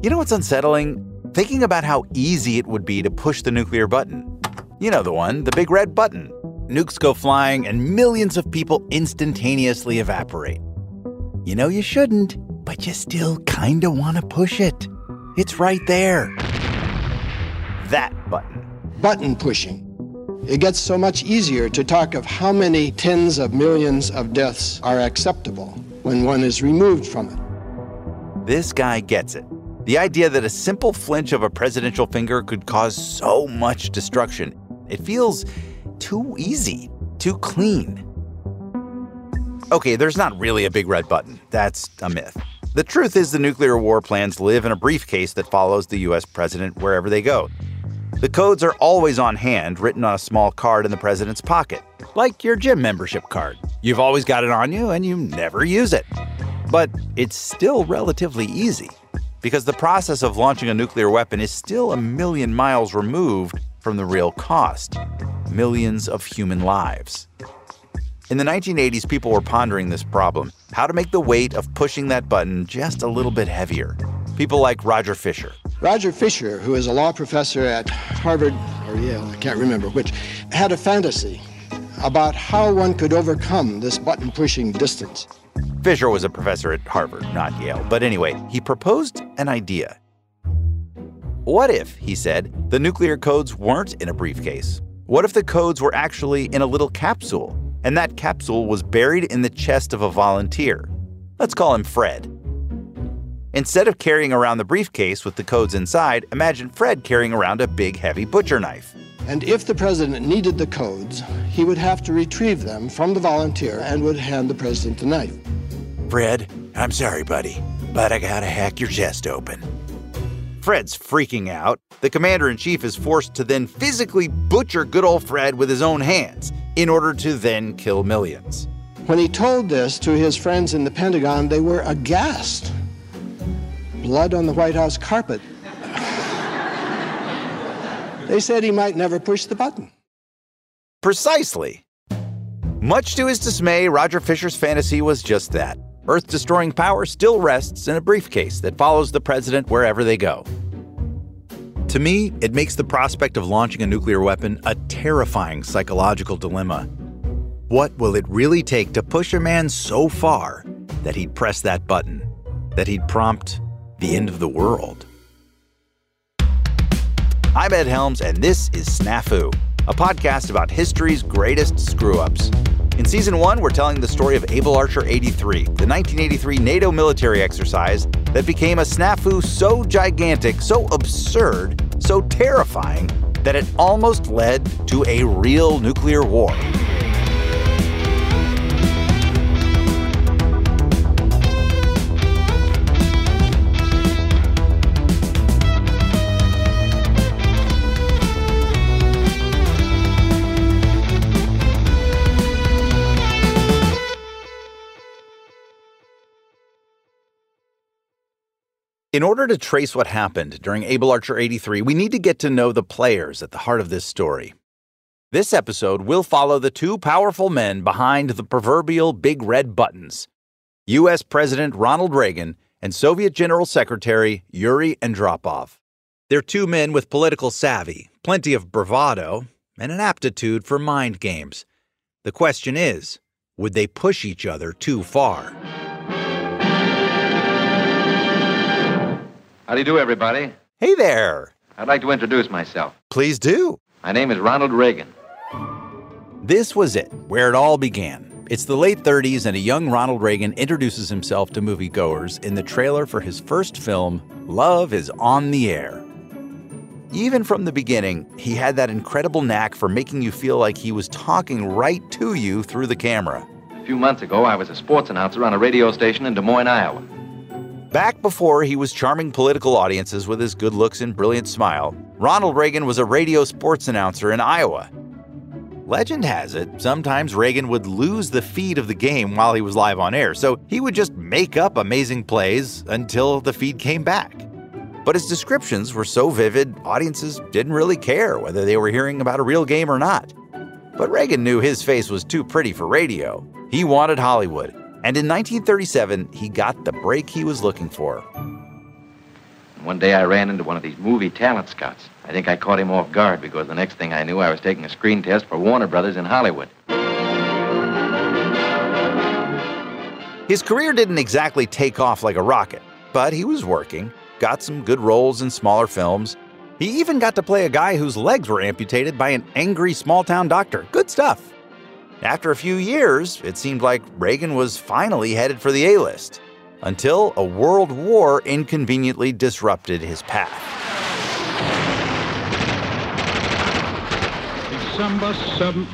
You know what's unsettling? Thinking about how easy it would be to push the nuclear button. You know the one, the big red button. Nukes go flying and millions of people instantaneously evaporate. You know you shouldn't, but you still kinda wanna push it. It's right there. That button. Button pushing. It gets so much easier to talk of how many tens of millions of deaths are acceptable when one is removed from it. This guy gets it. The idea that a simple flinch of a presidential finger could cause so much destruction. It feels too easy, too clean. Okay, there's not really a big red button. That's a myth. The truth is, the nuclear war plans live in a briefcase that follows the US president wherever they go. The codes are always on hand, written on a small card in the president's pocket, like your gym membership card. You've always got it on you and you never use it. But it's still relatively easy because the process of launching a nuclear weapon is still a million miles removed from the real cost millions of human lives. In the 1980s, people were pondering this problem how to make the weight of pushing that button just a little bit heavier. People like Roger Fisher. Roger Fisher, who is a law professor at Harvard or Yale, I can't remember which, had a fantasy about how one could overcome this button pushing distance. Fisher was a professor at Harvard, not Yale. But anyway, he proposed an idea. What if, he said, the nuclear codes weren't in a briefcase? What if the codes were actually in a little capsule, and that capsule was buried in the chest of a volunteer? Let's call him Fred. Instead of carrying around the briefcase with the codes inside, imagine Fred carrying around a big, heavy butcher knife. And if the president needed the codes, he would have to retrieve them from the volunteer and would hand the president the knife. Fred, I'm sorry, buddy, but I gotta hack your chest open. Fred's freaking out. The commander in chief is forced to then physically butcher good old Fred with his own hands in order to then kill millions. When he told this to his friends in the Pentagon, they were aghast. Blood on the White House carpet. They said he might never push the button. Precisely. Much to his dismay, Roger Fisher's fantasy was just that. Earth destroying power still rests in a briefcase that follows the president wherever they go. To me, it makes the prospect of launching a nuclear weapon a terrifying psychological dilemma. What will it really take to push a man so far that he'd press that button, that he'd prompt the end of the world? I'm Ed Helms, and this is Snafu, a podcast about history's greatest screw ups. In season one, we're telling the story of Able Archer 83, the 1983 NATO military exercise that became a snafu so gigantic, so absurd, so terrifying that it almost led to a real nuclear war. In order to trace what happened during Able Archer 83, we need to get to know the players at the heart of this story. This episode will follow the two powerful men behind the proverbial big red buttons U.S. President Ronald Reagan and Soviet General Secretary Yuri Andropov. They're two men with political savvy, plenty of bravado, and an aptitude for mind games. The question is would they push each other too far? How do you do, everybody? Hey there! I'd like to introduce myself. Please do. My name is Ronald Reagan. This was it, where it all began. It's the late 30s, and a young Ronald Reagan introduces himself to moviegoers in the trailer for his first film, Love is on the Air. Even from the beginning, he had that incredible knack for making you feel like he was talking right to you through the camera. A few months ago, I was a sports announcer on a radio station in Des Moines, Iowa. Back before he was charming political audiences with his good looks and brilliant smile, Ronald Reagan was a radio sports announcer in Iowa. Legend has it, sometimes Reagan would lose the feed of the game while he was live on air, so he would just make up amazing plays until the feed came back. But his descriptions were so vivid, audiences didn't really care whether they were hearing about a real game or not. But Reagan knew his face was too pretty for radio. He wanted Hollywood, and in 1937, he got the break he was looking for. One day I ran into one of these movie talent scouts. I think I caught him off guard because the next thing I knew, I was taking a screen test for Warner Brothers in Hollywood. His career didn't exactly take off like a rocket, but he was working, got some good roles in smaller films. He even got to play a guy whose legs were amputated by an angry small town doctor. Good stuff. After a few years, it seemed like Reagan was finally headed for the A list until a world war inconveniently disrupted his path. December 7th,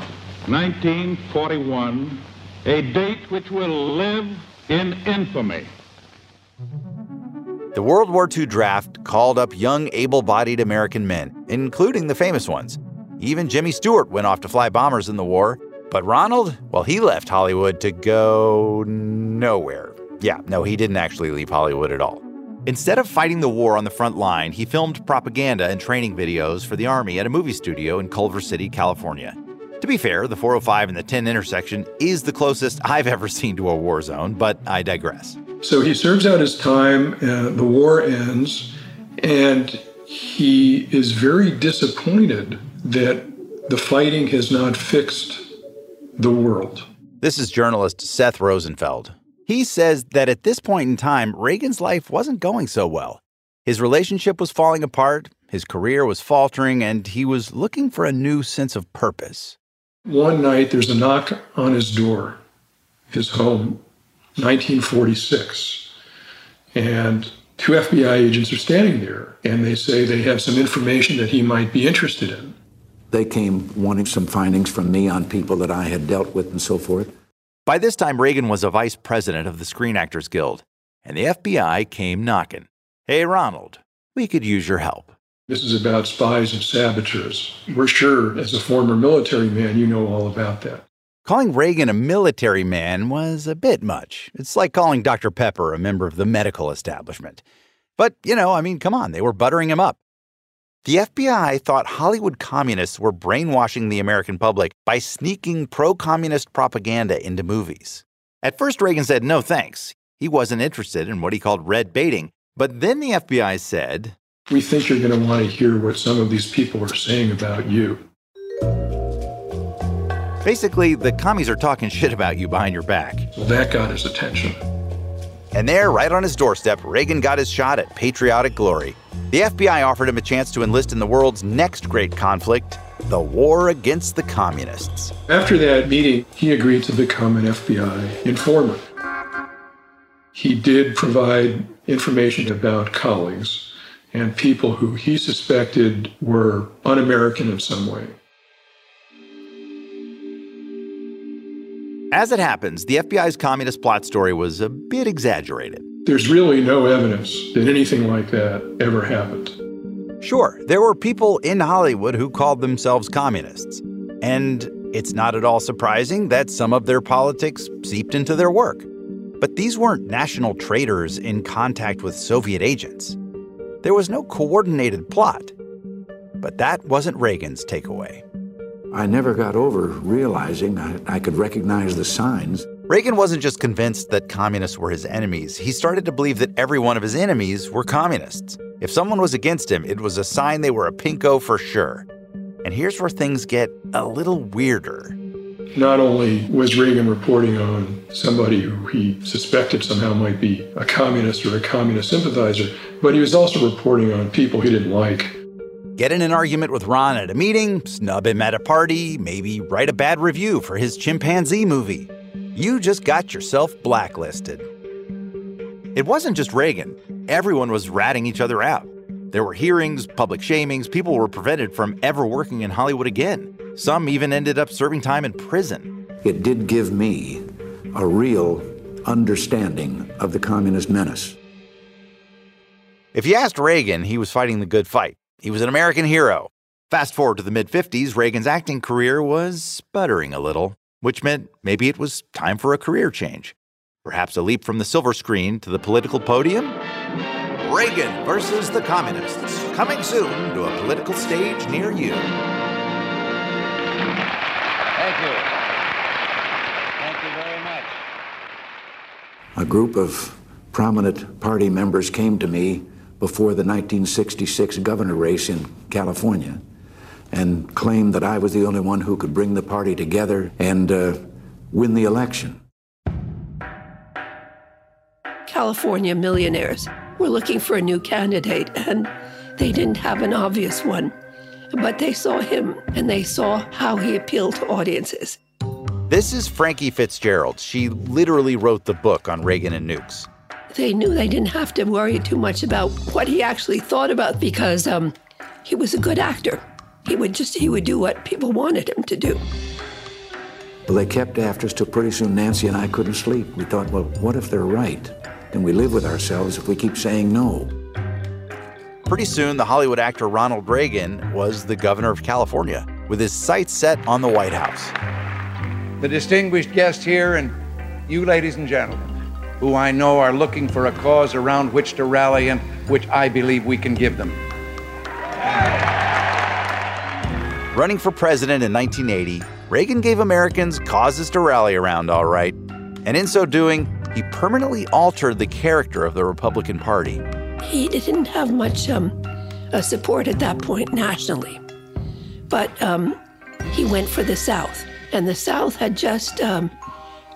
1941, a date which will live in infamy. The World War II draft called up young, able bodied American men, including the famous ones. Even Jimmy Stewart went off to fly bombers in the war, but Ronald, well, he left Hollywood to go nowhere. Yeah, no, he didn't actually leave Hollywood at all. Instead of fighting the war on the front line, he filmed propaganda and training videos for the Army at a movie studio in Culver City, California. To be fair, the 405 and the 10 intersection is the closest I've ever seen to a war zone, but I digress. So he serves out his time, uh, the war ends, and he is very disappointed that the fighting has not fixed the world. This is journalist Seth Rosenfeld. He says that at this point in time, Reagan's life wasn't going so well. His relationship was falling apart, his career was faltering, and he was looking for a new sense of purpose. One night, there's a knock on his door, his home, 1946. And two FBI agents are standing there, and they say they have some information that he might be interested in. They came wanting some findings from me on people that I had dealt with and so forth. By this time, Reagan was a vice president of the Screen Actors Guild, and the FBI came knocking. Hey, Ronald, we could use your help. This is about spies and saboteurs. We're sure, as a former military man, you know all about that. Calling Reagan a military man was a bit much. It's like calling Dr. Pepper a member of the medical establishment. But, you know, I mean, come on, they were buttering him up. The FBI thought Hollywood communists were brainwashing the American public by sneaking pro communist propaganda into movies. At first, Reagan said no thanks. He wasn't interested in what he called red baiting. But then the FBI said, We think you're going to want to hear what some of these people are saying about you. Basically, the commies are talking shit about you behind your back. Well, that got his attention. And there, right on his doorstep, Reagan got his shot at patriotic glory. The FBI offered him a chance to enlist in the world's next great conflict, the war against the communists. After that meeting, he agreed to become an FBI informant. He did provide information about colleagues and people who he suspected were un American in some way. As it happens, the FBI's communist plot story was a bit exaggerated. There's really no evidence that anything like that ever happened. Sure, there were people in Hollywood who called themselves communists. And it's not at all surprising that some of their politics seeped into their work. But these weren't national traitors in contact with Soviet agents. There was no coordinated plot. But that wasn't Reagan's takeaway. I never got over realizing I, I could recognize the signs. Reagan wasn't just convinced that communists were his enemies, he started to believe that every one of his enemies were communists. If someone was against him, it was a sign they were a pinko for sure. And here's where things get a little weirder. Not only was Reagan reporting on somebody who he suspected somehow might be a communist or a communist sympathizer, but he was also reporting on people he didn't like. Get in an argument with Ron at a meeting, snub him at a party, maybe write a bad review for his chimpanzee movie. You just got yourself blacklisted. It wasn't just Reagan, everyone was ratting each other out. There were hearings, public shamings, people were prevented from ever working in Hollywood again. Some even ended up serving time in prison. It did give me a real understanding of the communist menace. If you asked Reagan, he was fighting the good fight. He was an American hero. Fast forward to the mid 50s, Reagan's acting career was sputtering a little, which meant maybe it was time for a career change. Perhaps a leap from the silver screen to the political podium? Reagan versus the Communists, coming soon to a political stage near you. Thank you. Thank you very much. A group of prominent party members came to me before the 1966 governor race in California and claimed that I was the only one who could bring the party together and uh, win the election. California millionaires were looking for a new candidate, and they didn't have an obvious one. But they saw him and they saw how he appealed to audiences. This is Frankie Fitzgerald. She literally wrote the book on Reagan and nukes. They knew they didn't have to worry too much about what he actually thought about because um, he was a good actor. He would just he would do what people wanted him to do. Well, they kept after us till pretty soon Nancy and I couldn't sleep. We thought, well, what if they're right? Can we live with ourselves if we keep saying no? Pretty soon, the Hollywood actor Ronald Reagan was the governor of California, with his sights set on the White House. The distinguished guest here and you, ladies and gentlemen, who I know are looking for a cause around which to rally and which I believe we can give them. Running for president in 1980, Reagan gave Americans causes to rally around, all right. And in so doing, he permanently altered the character of the Republican Party. He didn't have much um, uh, support at that point nationally, but um, he went for the South, and the South had just um,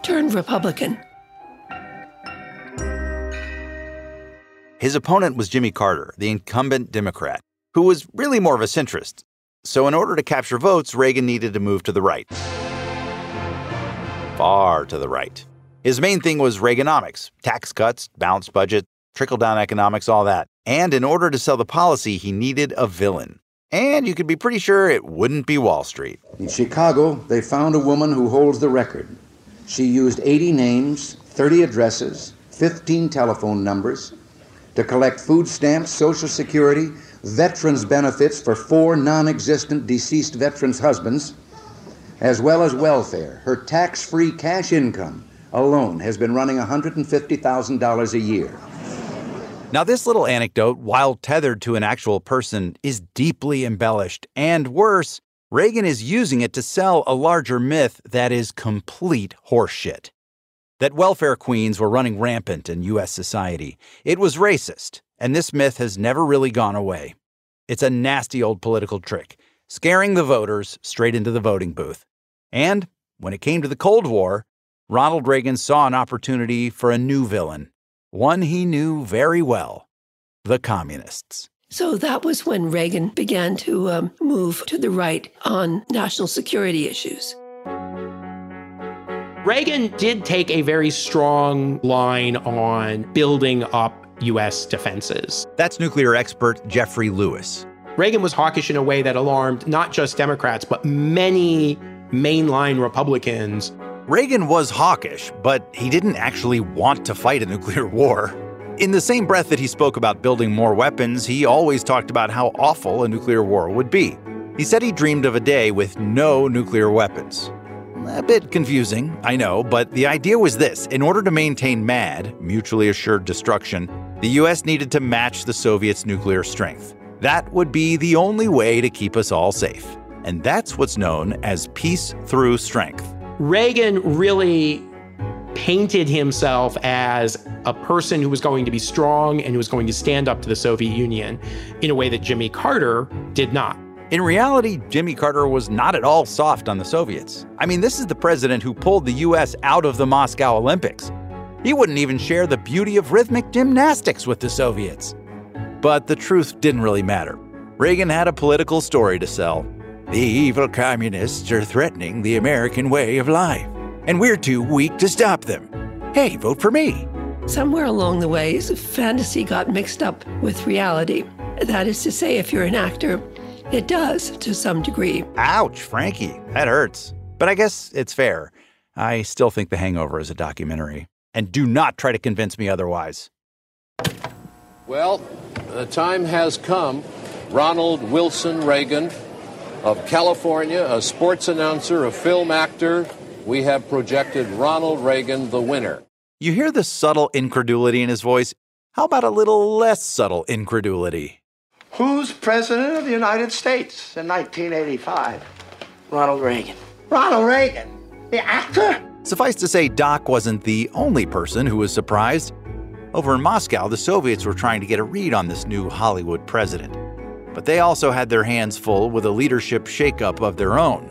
turned Republican. His opponent was Jimmy Carter, the incumbent Democrat, who was really more of a centrist. So, in order to capture votes, Reagan needed to move to the right. Far to the right. His main thing was Reaganomics tax cuts, balanced budget, trickle down economics, all that. And in order to sell the policy, he needed a villain. And you could be pretty sure it wouldn't be Wall Street. In Chicago, they found a woman who holds the record. She used 80 names, 30 addresses, 15 telephone numbers to collect food stamps, Social Security, veterans benefits for four non existent deceased veterans' husbands, as well as welfare. Her tax free cash income alone has been running $150,000 a year. Now, this little anecdote, while tethered to an actual person, is deeply embellished. And worse, Reagan is using it to sell a larger myth that is complete horseshit. That welfare queens were running rampant in U.S. society. It was racist, and this myth has never really gone away. It's a nasty old political trick, scaring the voters straight into the voting booth. And when it came to the Cold War, Ronald Reagan saw an opportunity for a new villain, one he knew very well the communists. So that was when Reagan began to um, move to the right on national security issues. Reagan did take a very strong line on building up U.S. defenses. That's nuclear expert Jeffrey Lewis. Reagan was hawkish in a way that alarmed not just Democrats, but many mainline Republicans. Reagan was hawkish, but he didn't actually want to fight a nuclear war. In the same breath that he spoke about building more weapons, he always talked about how awful a nuclear war would be. He said he dreamed of a day with no nuclear weapons. A bit confusing, I know, but the idea was this in order to maintain MAD, mutually assured destruction, the US needed to match the Soviets' nuclear strength. That would be the only way to keep us all safe. And that's what's known as peace through strength. Reagan really painted himself as a person who was going to be strong and who was going to stand up to the Soviet Union in a way that Jimmy Carter did not. In reality, Jimmy Carter was not at all soft on the Soviets. I mean, this is the president who pulled the US out of the Moscow Olympics. He wouldn't even share the beauty of rhythmic gymnastics with the Soviets. But the truth didn't really matter. Reagan had a political story to sell. The evil communists are threatening the American way of life, and we're too weak to stop them. Hey, vote for me. Somewhere along the way, fantasy got mixed up with reality. That is to say, if you're an actor, it does to some degree. Ouch, Frankie. That hurts. But I guess it's fair. I still think The Hangover is a documentary. And do not try to convince me otherwise. Well, the time has come. Ronald Wilson Reagan of California, a sports announcer, a film actor, we have projected Ronald Reagan the winner. You hear the subtle incredulity in his voice? How about a little less subtle incredulity? Who's president of the United States in 1985? Ronald Reagan. Ronald Reagan, the actor? Suffice to say, Doc wasn't the only person who was surprised. Over in Moscow, the Soviets were trying to get a read on this new Hollywood president. But they also had their hands full with a leadership shakeup of their own.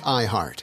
iHeart.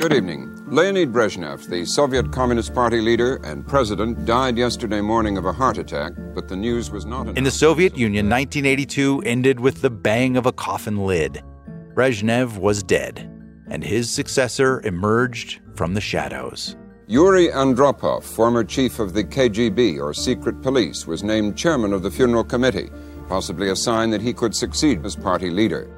Good evening. Leonid Brezhnev, the Soviet Communist Party leader and president, died yesterday morning of a heart attack, but the news was not In the Soviet Union, 1982 ended with the bang of a coffin lid. Brezhnev was dead, and his successor emerged from the shadows. Yuri Andropov, former chief of the KGB, or secret police, was named chairman of the funeral committee, possibly a sign that he could succeed as party leader.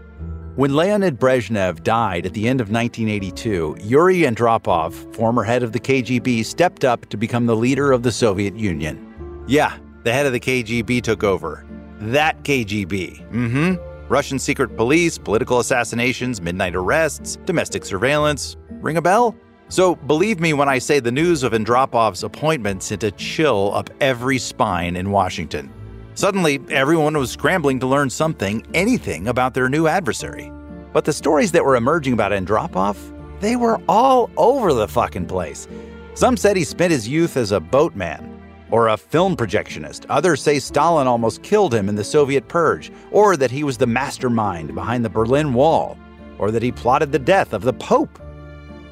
When Leonid Brezhnev died at the end of 1982, Yuri Andropov, former head of the KGB, stepped up to become the leader of the Soviet Union. Yeah, the head of the KGB took over. That KGB. Mm hmm. Russian secret police, political assassinations, midnight arrests, domestic surveillance. Ring a bell? So believe me when I say the news of Andropov's appointment sent a chill up every spine in Washington. Suddenly, everyone was scrambling to learn something, anything about their new adversary. But the stories that were emerging about Andropov, they were all over the fucking place. Some said he spent his youth as a boatman or a film projectionist. Others say Stalin almost killed him in the Soviet purge, or that he was the mastermind behind the Berlin Wall, or that he plotted the death of the Pope.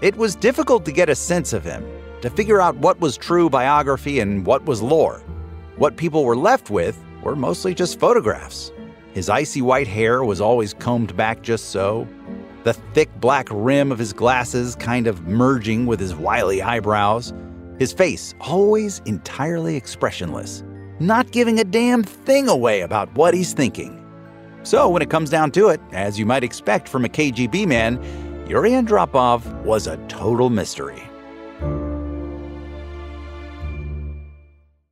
It was difficult to get a sense of him, to figure out what was true biography and what was lore. What people were left with were mostly just photographs. His icy white hair was always combed back just so, the thick black rim of his glasses kind of merging with his wily eyebrows, his face always entirely expressionless, not giving a damn thing away about what he's thinking. So, when it comes down to it, as you might expect from a KGB man, Yuri Andropov was a total mystery.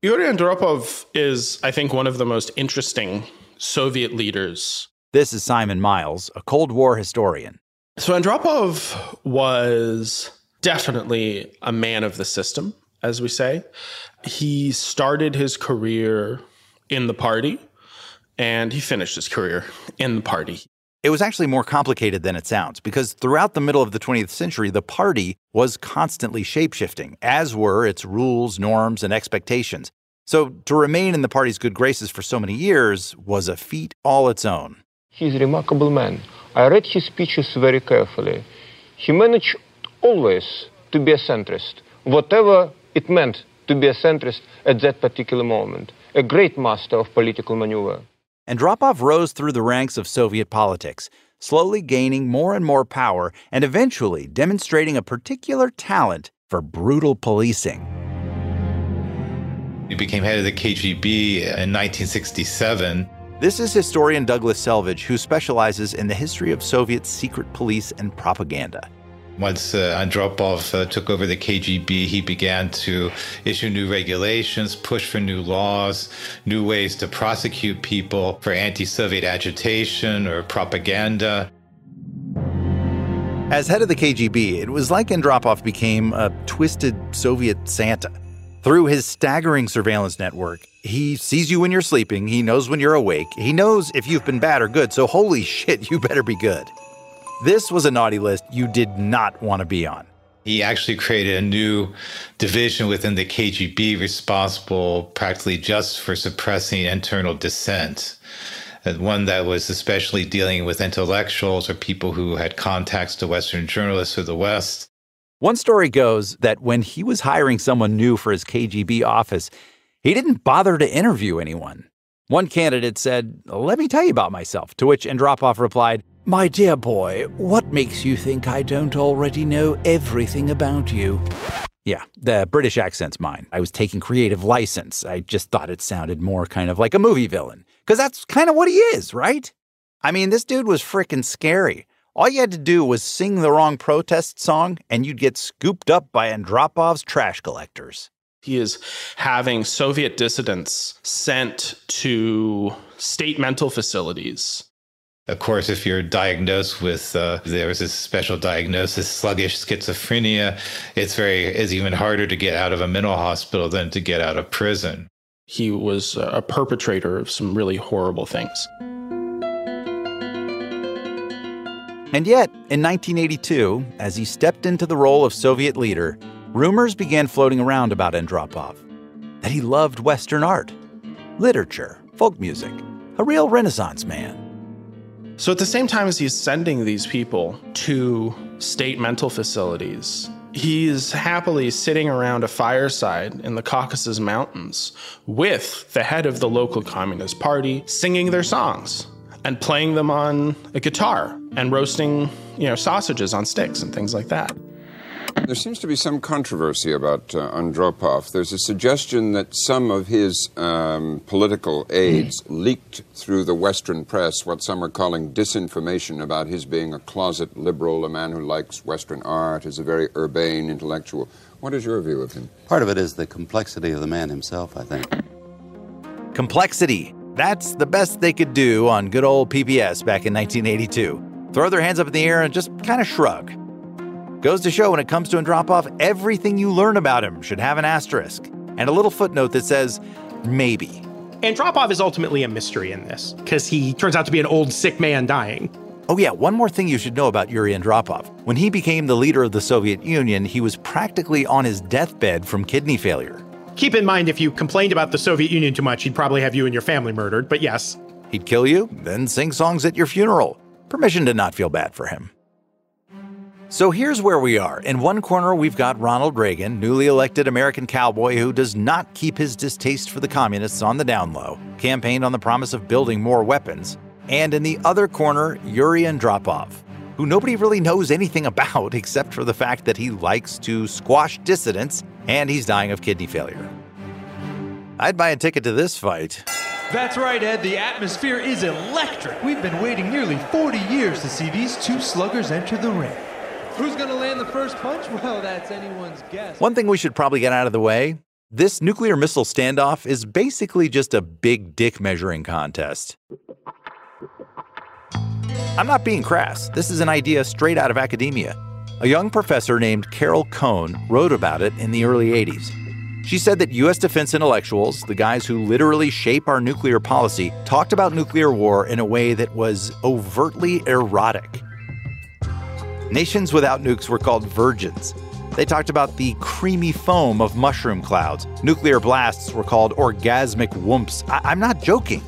Yuri Andropov is, I think, one of the most interesting Soviet leaders. This is Simon Miles, a Cold War historian. So Andropov was definitely a man of the system, as we say. He started his career in the party and he finished his career in the party. It was actually more complicated than it sounds because throughout the middle of the 20th century, the party was constantly shapeshifting, as were its rules, norms, and expectations. So to remain in the party's good graces for so many years was a feat all its own. He's a remarkable man. I read his speeches very carefully. He managed always to be a centrist, whatever it meant to be a centrist at that particular moment. A great master of political maneuver. Andropov rose through the ranks of Soviet politics, slowly gaining more and more power and eventually demonstrating a particular talent for brutal policing. He became head of the KGB in 1967 this is historian Douglas Selvage, who specializes in the history of Soviet secret police and propaganda. Once uh, Andropov uh, took over the KGB, he began to issue new regulations, push for new laws, new ways to prosecute people for anti Soviet agitation or propaganda. As head of the KGB, it was like Andropov became a twisted Soviet Santa. Through his staggering surveillance network, he sees you when you're sleeping, he knows when you're awake, he knows if you've been bad or good, so holy shit, you better be good. This was a naughty list you did not want to be on. He actually created a new division within the KGB responsible practically just for suppressing internal dissent. And One that was especially dealing with intellectuals or people who had contacts to Western journalists or the West. One story goes that when he was hiring someone new for his KGB office, he didn't bother to interview anyone. One candidate said, Let me tell you about myself, to which Andropov replied, My dear boy, what makes you think I don't already know everything about you? Yeah, the British accent's mine. I was taking creative license. I just thought it sounded more kind of like a movie villain. Because that's kind of what he is, right? I mean, this dude was frickin' scary. All you had to do was sing the wrong protest song, and you'd get scooped up by Andropov's trash collectors. He is having Soviet dissidents sent to state mental facilities. Of course, if you're diagnosed with uh, there was a special diagnosis, sluggish schizophrenia, it's very it's even harder to get out of a mental hospital than to get out of prison. He was a perpetrator of some really horrible things. And yet, in 1982, as he stepped into the role of Soviet leader, rumors began floating around about Andropov that he loved Western art, literature, folk music, a real Renaissance man. So, at the same time as he's sending these people to state mental facilities, he's happily sitting around a fireside in the Caucasus Mountains with the head of the local Communist Party singing their songs and playing them on a guitar and roasting, you know, sausages on sticks and things like that. There seems to be some controversy about uh, Andropov. There's a suggestion that some of his um, political aides mm. leaked through the Western press what some are calling disinformation about his being a closet liberal, a man who likes Western art, is a very urbane intellectual. What is your view of him? Part of it is the complexity of the man himself, I think. Complexity. That's the best they could do on good old PBS back in 1982. Throw their hands up in the air and just kind of shrug. Goes to show when it comes to Andropov, everything you learn about him should have an asterisk and a little footnote that says, maybe. Andropov is ultimately a mystery in this because he turns out to be an old sick man dying. Oh, yeah, one more thing you should know about Yuri Andropov. When he became the leader of the Soviet Union, he was practically on his deathbed from kidney failure. Keep in mind, if you complained about the Soviet Union too much, he'd probably have you and your family murdered, but yes. He'd kill you, then sing songs at your funeral. Permission to not feel bad for him. So here's where we are. In one corner, we've got Ronald Reagan, newly elected American cowboy who does not keep his distaste for the communists on the down low, campaigned on the promise of building more weapons. And in the other corner, Yuri Andropov, who nobody really knows anything about except for the fact that he likes to squash dissidents and he's dying of kidney failure. I'd buy a ticket to this fight. That's right, Ed. The atmosphere is electric. We've been waiting nearly 40 years to see these two sluggers enter the ring. Who's going to land the first punch? Well, that's anyone's guess. One thing we should probably get out of the way this nuclear missile standoff is basically just a big dick measuring contest. I'm not being crass. This is an idea straight out of academia. A young professor named Carol Cohn wrote about it in the early 80s. She said that U.S. defense intellectuals, the guys who literally shape our nuclear policy, talked about nuclear war in a way that was overtly erotic. Nations without nukes were called virgins. They talked about the creamy foam of mushroom clouds. Nuclear blasts were called orgasmic whoops. I- am not joking.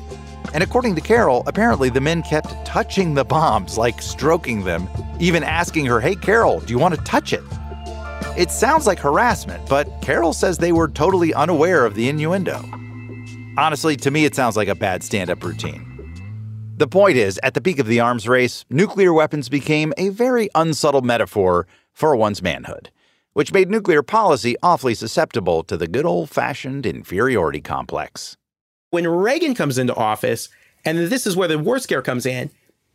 And according to Carol, apparently the men kept touching the bombs, like stroking them, even asking her, Hey, Carol, do you want to touch it? It sounds like harassment, but Carol says they were totally unaware of the innuendo. Honestly, to me, it sounds like a bad stand up routine. The point is, at the peak of the arms race, nuclear weapons became a very unsubtle metaphor for one's manhood, which made nuclear policy awfully susceptible to the good old fashioned inferiority complex. When Reagan comes into office, and this is where the war scare comes in,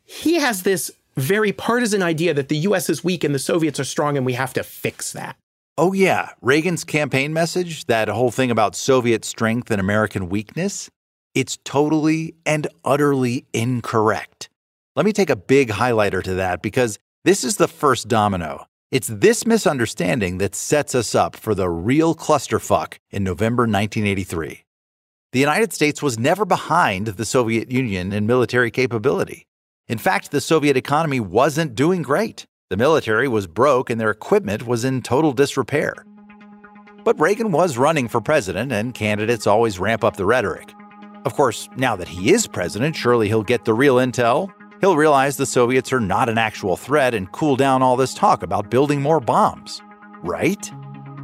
he has this very partisan idea that the US is weak and the Soviets are strong and we have to fix that. Oh, yeah. Reagan's campaign message, that whole thing about Soviet strength and American weakness, it's totally and utterly incorrect. Let me take a big highlighter to that because this is the first domino. It's this misunderstanding that sets us up for the real clusterfuck in November 1983. The United States was never behind the Soviet Union in military capability. In fact, the Soviet economy wasn't doing great. The military was broke and their equipment was in total disrepair. But Reagan was running for president, and candidates always ramp up the rhetoric. Of course, now that he is president, surely he'll get the real intel. He'll realize the Soviets are not an actual threat and cool down all this talk about building more bombs. Right?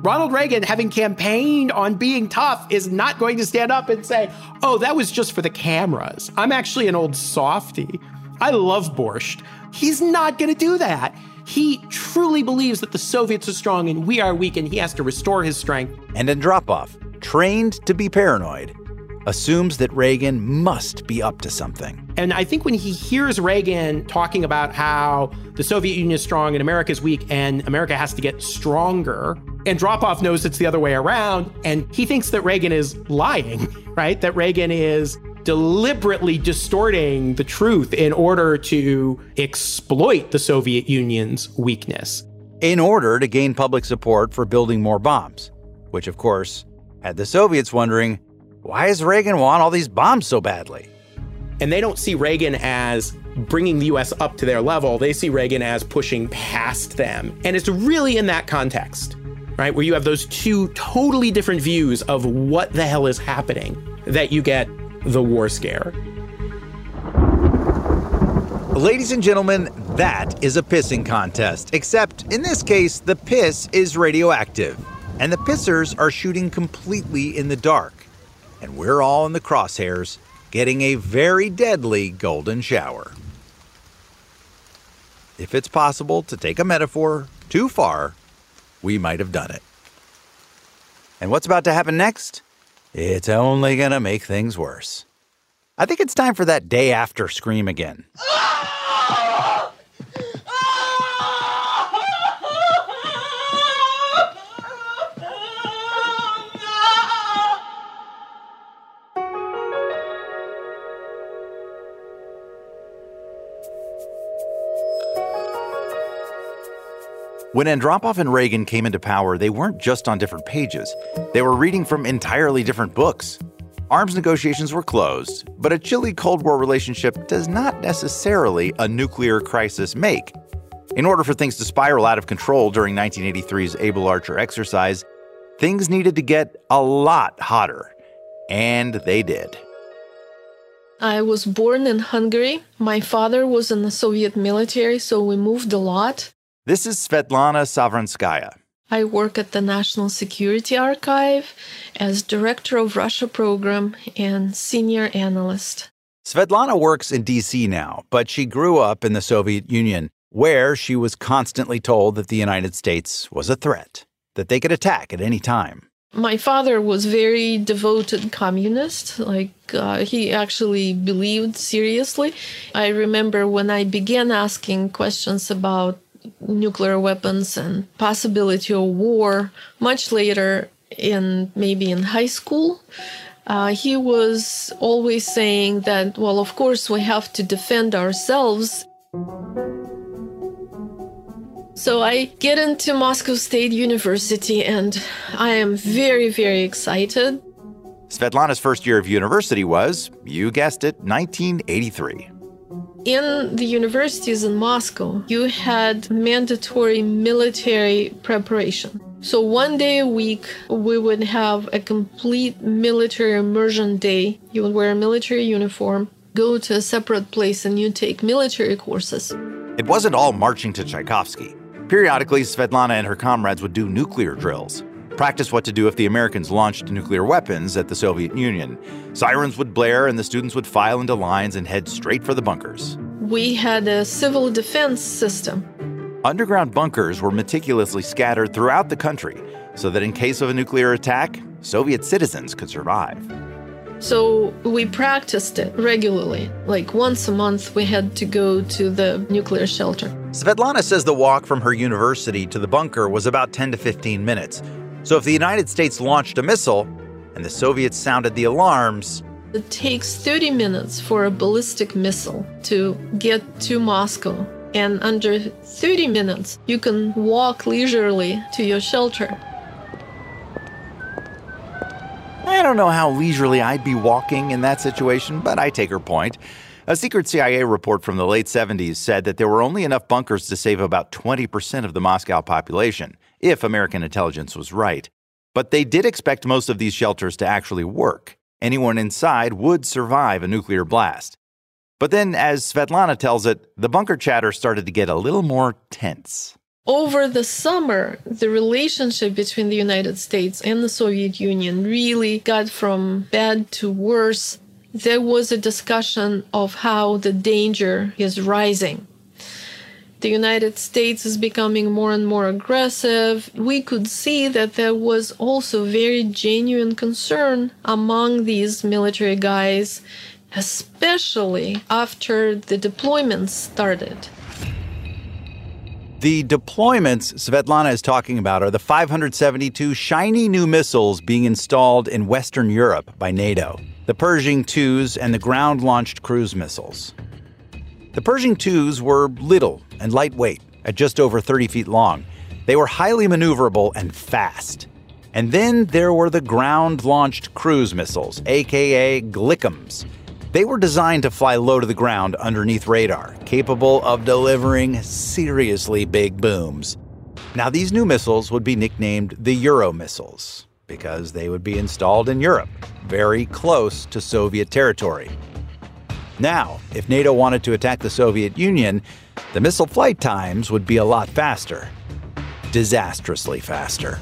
Ronald Reagan, having campaigned on being tough, is not going to stand up and say, oh, that was just for the cameras. I'm actually an old softy. I love borscht. He's not going to do that. He truly believes that the Soviets are strong and we are weak, and he has to restore his strength. And Andropov, trained to be paranoid, assumes that Reagan must be up to something. And I think when he hears Reagan talking about how the Soviet Union is strong and America is weak and America has to get stronger, Andropov knows it's the other way around. And he thinks that Reagan is lying, right? That Reagan is deliberately distorting the truth in order to exploit the Soviet Union's weakness. In order to gain public support for building more bombs, which, of course, had the Soviets wondering why does Reagan want all these bombs so badly? And they don't see Reagan as bringing the US up to their level. They see Reagan as pushing past them. And it's really in that context, right, where you have those two totally different views of what the hell is happening that you get the war scare. Ladies and gentlemen, that is a pissing contest, except in this case, the piss is radioactive, and the pissers are shooting completely in the dark and we're all in the crosshairs, getting a very deadly golden shower. If it's possible to take a metaphor too far, we might have done it. And what's about to happen next? It's only going to make things worse. I think it's time for that day after scream again. When Andropov and Reagan came into power, they weren't just on different pages, they were reading from entirely different books. arms negotiations were closed, but a chilly Cold War relationship does not necessarily a nuclear crisis make. In order for things to spiral out of control during 1983's Able Archer exercise, things needed to get a lot hotter. And they did. I was born in Hungary. My father was in the Soviet military, so we moved a lot. This is Svetlana Savranskaya. I work at the National Security Archive as Director of Russia Program and Senior Analyst. Svetlana works in DC now, but she grew up in the Soviet Union, where she was constantly told that the United States was a threat, that they could attack at any time. My father was very devoted communist. Like uh, he actually believed seriously. I remember when I began asking questions about nuclear weapons and possibility of war much later in maybe in high school uh, he was always saying that well of course we have to defend ourselves so I get into Moscow State University and I am very, very excited. Svetlana's first year of university was, you guessed it, 1983. In the universities in Moscow, you had mandatory military preparation. So one day a week, we would have a complete military immersion day. You would wear a military uniform, go to a separate place, and you take military courses. It wasn't all marching to Tchaikovsky. Periodically, Svetlana and her comrades would do nuclear drills, practice what to do if the Americans launched nuclear weapons at the Soviet Union. Sirens would blare, and the students would file into lines and head straight for the bunkers. We had a civil defense system. Underground bunkers were meticulously scattered throughout the country so that in case of a nuclear attack, Soviet citizens could survive. So we practiced it regularly. Like once a month, we had to go to the nuclear shelter. Svetlana says the walk from her university to the bunker was about 10 to 15 minutes. So if the United States launched a missile and the Soviets sounded the alarms, it takes 30 minutes for a ballistic missile to get to Moscow. And under 30 minutes, you can walk leisurely to your shelter. I don't know how leisurely I'd be walking in that situation, but I take her point. A secret CIA report from the late 70s said that there were only enough bunkers to save about 20% of the Moscow population, if American intelligence was right. But they did expect most of these shelters to actually work. Anyone inside would survive a nuclear blast. But then, as Svetlana tells it, the bunker chatter started to get a little more tense. Over the summer, the relationship between the United States and the Soviet Union really got from bad to worse. There was a discussion of how the danger is rising. The United States is becoming more and more aggressive. We could see that there was also very genuine concern among these military guys, especially after the deployments started. The deployments Svetlana is talking about are the 572 shiny new missiles being installed in Western Europe by NATO the Pershing IIs and the ground launched cruise missiles. The Pershing IIs were little and lightweight, at just over 30 feet long. They were highly maneuverable and fast. And then there were the ground launched cruise missiles, aka Glickums. They were designed to fly low to the ground underneath radar, capable of delivering seriously big booms. Now, these new missiles would be nicknamed the Euro missiles because they would be installed in Europe, very close to Soviet territory. Now, if NATO wanted to attack the Soviet Union, the missile flight times would be a lot faster. Disastrously faster.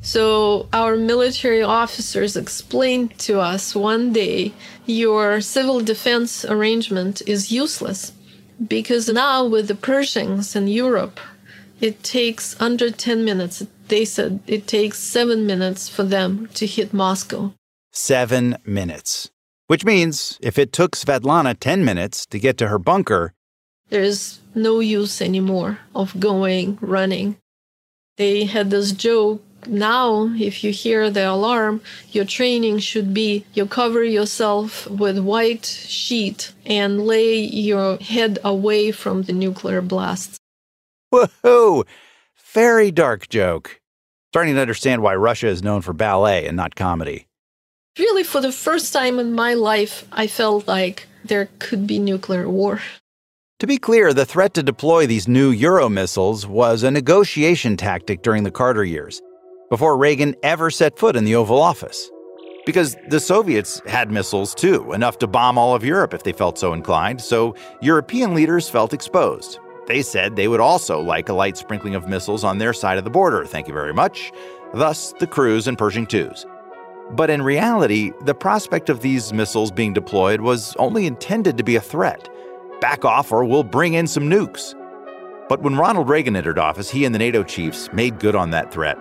So, our military officers explained to us one day your civil defense arrangement is useless because now with the Pershings in Europe, it takes under 10 minutes. They said it takes seven minutes for them to hit Moscow. Seven minutes. Which means if it took Svetlana 10 minutes to get to her bunker, there's no use anymore of going running. They had this joke now if you hear the alarm your training should be you cover yourself with white sheet and lay your head away from the nuclear blasts woohoo very dark joke Starting to understand why Russia is known for ballet and not comedy. Really, for the first time in my life, I felt like there could be nuclear war. To be clear, the threat to deploy these new Euro missiles was a negotiation tactic during the Carter years, before Reagan ever set foot in the Oval Office. Because the Soviets had missiles too, enough to bomb all of Europe if they felt so inclined, so European leaders felt exposed. They said they would also like a light sprinkling of missiles on their side of the border, thank you very much, thus the Cruise and Pershing IIs. But in reality, the prospect of these missiles being deployed was only intended to be a threat. Back off or we'll bring in some nukes. But when Ronald Reagan entered office, he and the NATO chiefs made good on that threat.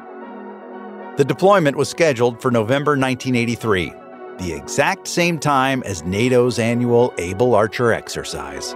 The deployment was scheduled for November 1983, the exact same time as NATO's annual Able Archer exercise.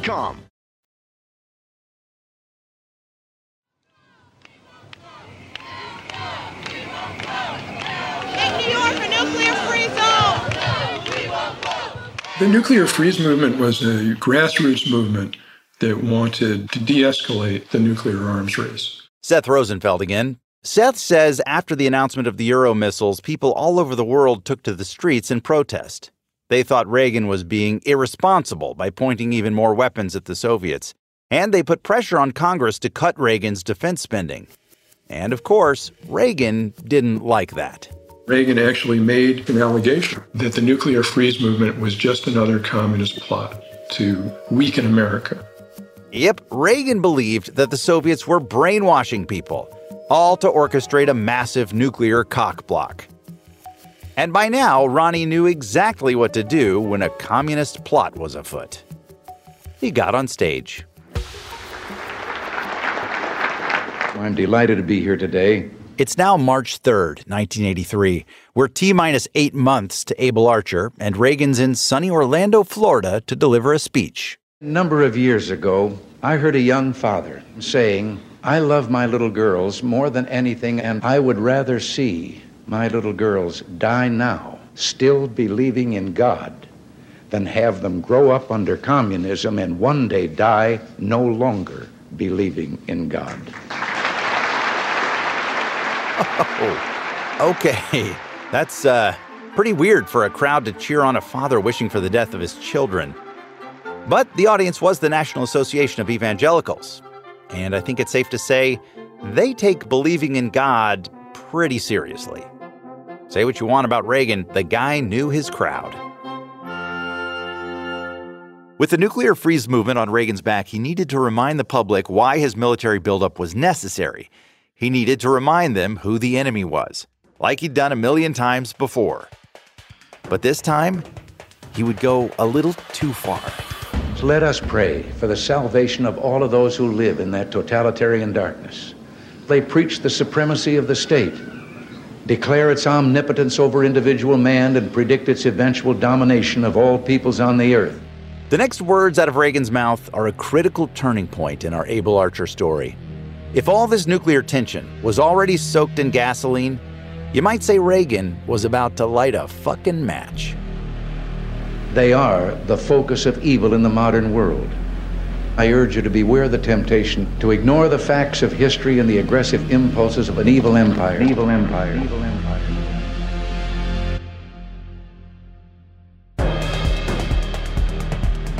Make New York a nuclear free zone! The nuclear freeze movement was a grassroots movement that wanted to de escalate the nuclear arms race. Seth Rosenfeld again. Seth says after the announcement of the Euro missiles, people all over the world took to the streets in protest. They thought Reagan was being irresponsible by pointing even more weapons at the Soviets, and they put pressure on Congress to cut Reagan's defense spending. And of course, Reagan didn't like that. Reagan actually made an allegation that the nuclear freeze movement was just another communist plot to weaken America. Yep, Reagan believed that the Soviets were brainwashing people, all to orchestrate a massive nuclear cockblock. And by now, Ronnie knew exactly what to do when a communist plot was afoot. He got on stage. I'm delighted to be here today. It's now March 3rd, 1983. We're T minus eight months to Able Archer, and Reagan's in sunny Orlando, Florida to deliver a speech. A number of years ago, I heard a young father saying, I love my little girls more than anything, and I would rather see my little girls die now, still believing in God, than have them grow up under communism and one day die no longer believing in God. Oh, okay. That's uh, pretty weird for a crowd to cheer on a father wishing for the death of his children. But the audience was the National Association of Evangelicals. And I think it's safe to say they take believing in God pretty seriously. Say what you want about Reagan, the guy knew his crowd. With the nuclear freeze movement on Reagan's back, he needed to remind the public why his military buildup was necessary. He needed to remind them who the enemy was, like he'd done a million times before. But this time, he would go a little too far. Let us pray for the salvation of all of those who live in that totalitarian darkness. They preach the supremacy of the state, declare its omnipotence over individual man, and predict its eventual domination of all peoples on the earth. The next words out of Reagan's mouth are a critical turning point in our Able Archer story. If all this nuclear tension was already soaked in gasoline, you might say Reagan was about to light a fucking match. They are the focus of evil in the modern world. I urge you to beware the temptation to ignore the facts of history and the aggressive impulses of an evil empire. An evil empire. Evil empire.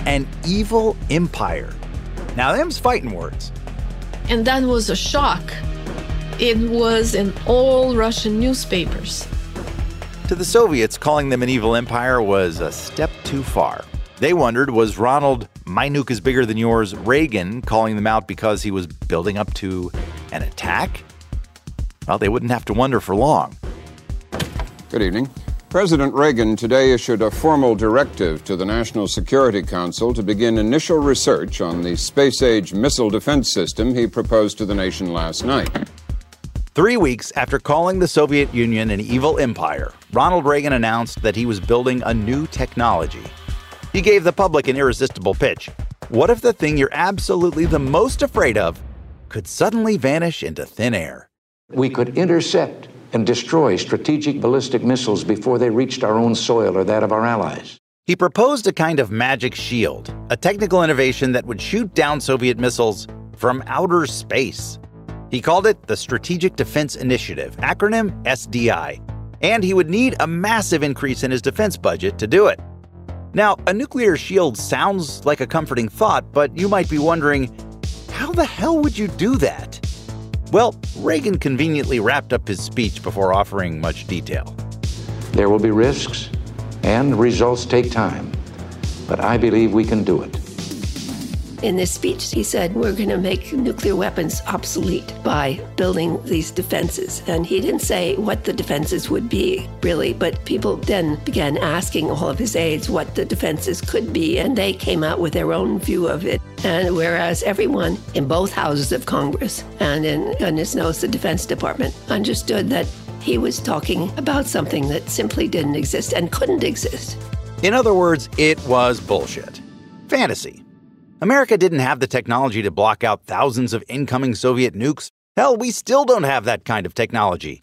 An evil empire. Now, them's fighting words. And that was a shock. It was in all Russian newspapers. To the Soviets, calling them an evil empire was a step too far. They wondered was Ronald, my nuke is bigger than yours, Reagan calling them out because he was building up to an attack? Well, they wouldn't have to wonder for long. Good evening. President Reagan today issued a formal directive to the National Security Council to begin initial research on the space age missile defense system he proposed to the nation last night. Three weeks after calling the Soviet Union an evil empire, Ronald Reagan announced that he was building a new technology. He gave the public an irresistible pitch. What if the thing you're absolutely the most afraid of could suddenly vanish into thin air? We could intercept and destroy strategic ballistic missiles before they reached our own soil or that of our allies. He proposed a kind of magic shield, a technical innovation that would shoot down Soviet missiles from outer space. He called it the Strategic Defense Initiative, acronym SDI, and he would need a massive increase in his defense budget to do it. Now, a nuclear shield sounds like a comforting thought, but you might be wondering how the hell would you do that? Well, Reagan conveniently wrapped up his speech before offering much detail. There will be risks, and results take time, but I believe we can do it. In this speech, he said, We're going to make nuclear weapons obsolete by building these defenses. And he didn't say what the defenses would be, really, but people then began asking all of his aides what the defenses could be, and they came out with their own view of it. And whereas everyone in both houses of Congress and in goodness knows the Defense Department understood that he was talking about something that simply didn't exist and couldn't exist. In other words, it was bullshit. Fantasy. America didn't have the technology to block out thousands of incoming Soviet nukes. Hell, we still don't have that kind of technology.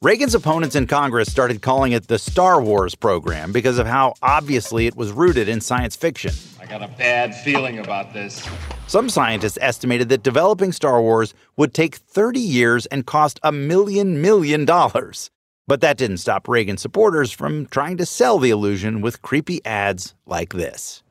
Reagan's opponents in Congress started calling it the Star Wars program because of how obviously it was rooted in science fiction. I got a bad feeling about this. Some scientists estimated that developing Star Wars would take 30 years and cost a million million dollars. But that didn't stop Reagan supporters from trying to sell the illusion with creepy ads like this.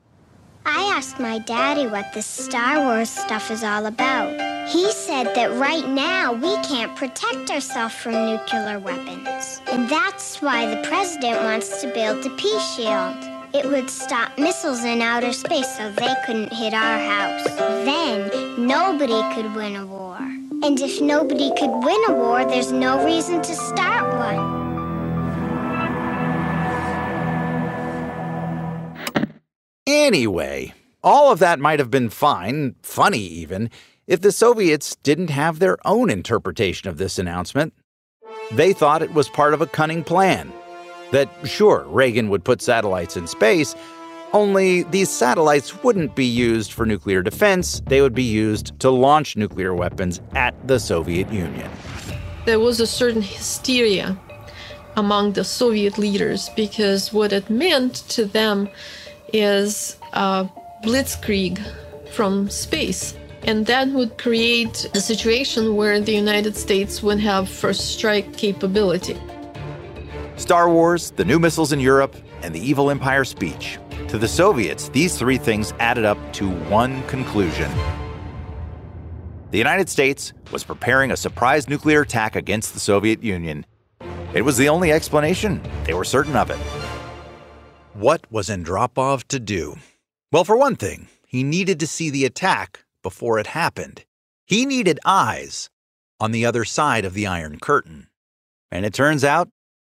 I asked my daddy what this Star Wars stuff is all about. He said that right now we can't protect ourselves from nuclear weapons. And that's why the president wants to build a peace shield. It would stop missiles in outer space so they couldn't hit our house. Then nobody could win a war. And if nobody could win a war, there's no reason to start one. Anyway, all of that might have been fine, funny even, if the Soviets didn't have their own interpretation of this announcement. They thought it was part of a cunning plan. That, sure, Reagan would put satellites in space, only these satellites wouldn't be used for nuclear defense, they would be used to launch nuclear weapons at the Soviet Union. There was a certain hysteria among the Soviet leaders because what it meant to them is a blitzkrieg from space. And that would create a situation where the United States would have first strike capability. Star Wars, the new missiles in Europe, and the evil empire speech. To the Soviets, these three things added up to one conclusion. The United States was preparing a surprise nuclear attack against the Soviet Union. It was the only explanation. They were certain of it. What was Andropov to do? Well, for one thing, he needed to see the attack before it happened. He needed eyes on the other side of the Iron Curtain. And it turns out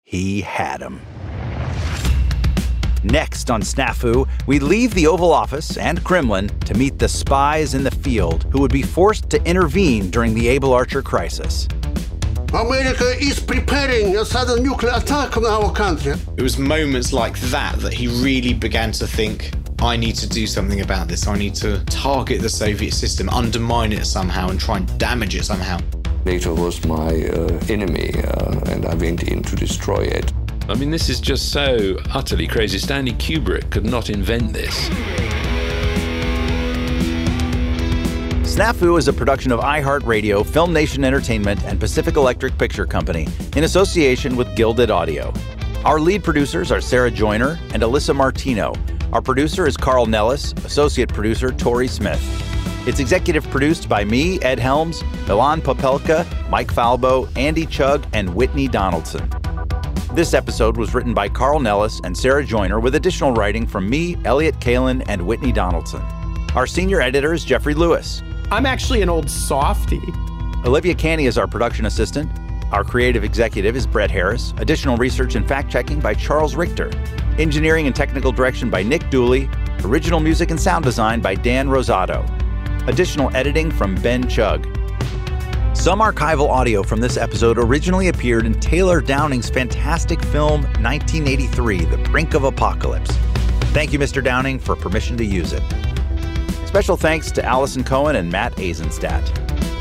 he had them. Next on Snafu, we leave the Oval Office and Kremlin to meet the spies in the field who would be forced to intervene during the Able Archer crisis. America is preparing a sudden nuclear attack on our country. It was moments like that that he really began to think I need to do something about this. I need to target the Soviet system, undermine it somehow, and try and damage it somehow. NATO was my uh, enemy, uh, and I went in to destroy it. I mean, this is just so utterly crazy. Stanley Kubrick could not invent this. Snafu is a production of iHeartRadio, FilmNation Entertainment, and Pacific Electric Picture Company in association with Gilded Audio. Our lead producers are Sarah Joyner and Alyssa Martino. Our producer is Carl Nellis, associate producer Tori Smith. It's executive produced by me, Ed Helms, Milan Popelka, Mike Falbo, Andy Chug, and Whitney Donaldson. This episode was written by Carl Nellis and Sarah Joyner with additional writing from me, Elliott Kalan, and Whitney Donaldson. Our senior editor is Jeffrey Lewis. I'm actually an old softy. Olivia Canny is our production assistant. Our creative executive is Brett Harris. Additional research and fact checking by Charles Richter. Engineering and technical direction by Nick Dooley. Original music and sound design by Dan Rosado. Additional editing from Ben Chug. Some archival audio from this episode originally appeared in Taylor Downing's fantastic film 1983, The Brink of Apocalypse. Thank you, Mr. Downing, for permission to use it. Special thanks to Allison Cohen and Matt Azenstadt.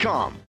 Indeed.com.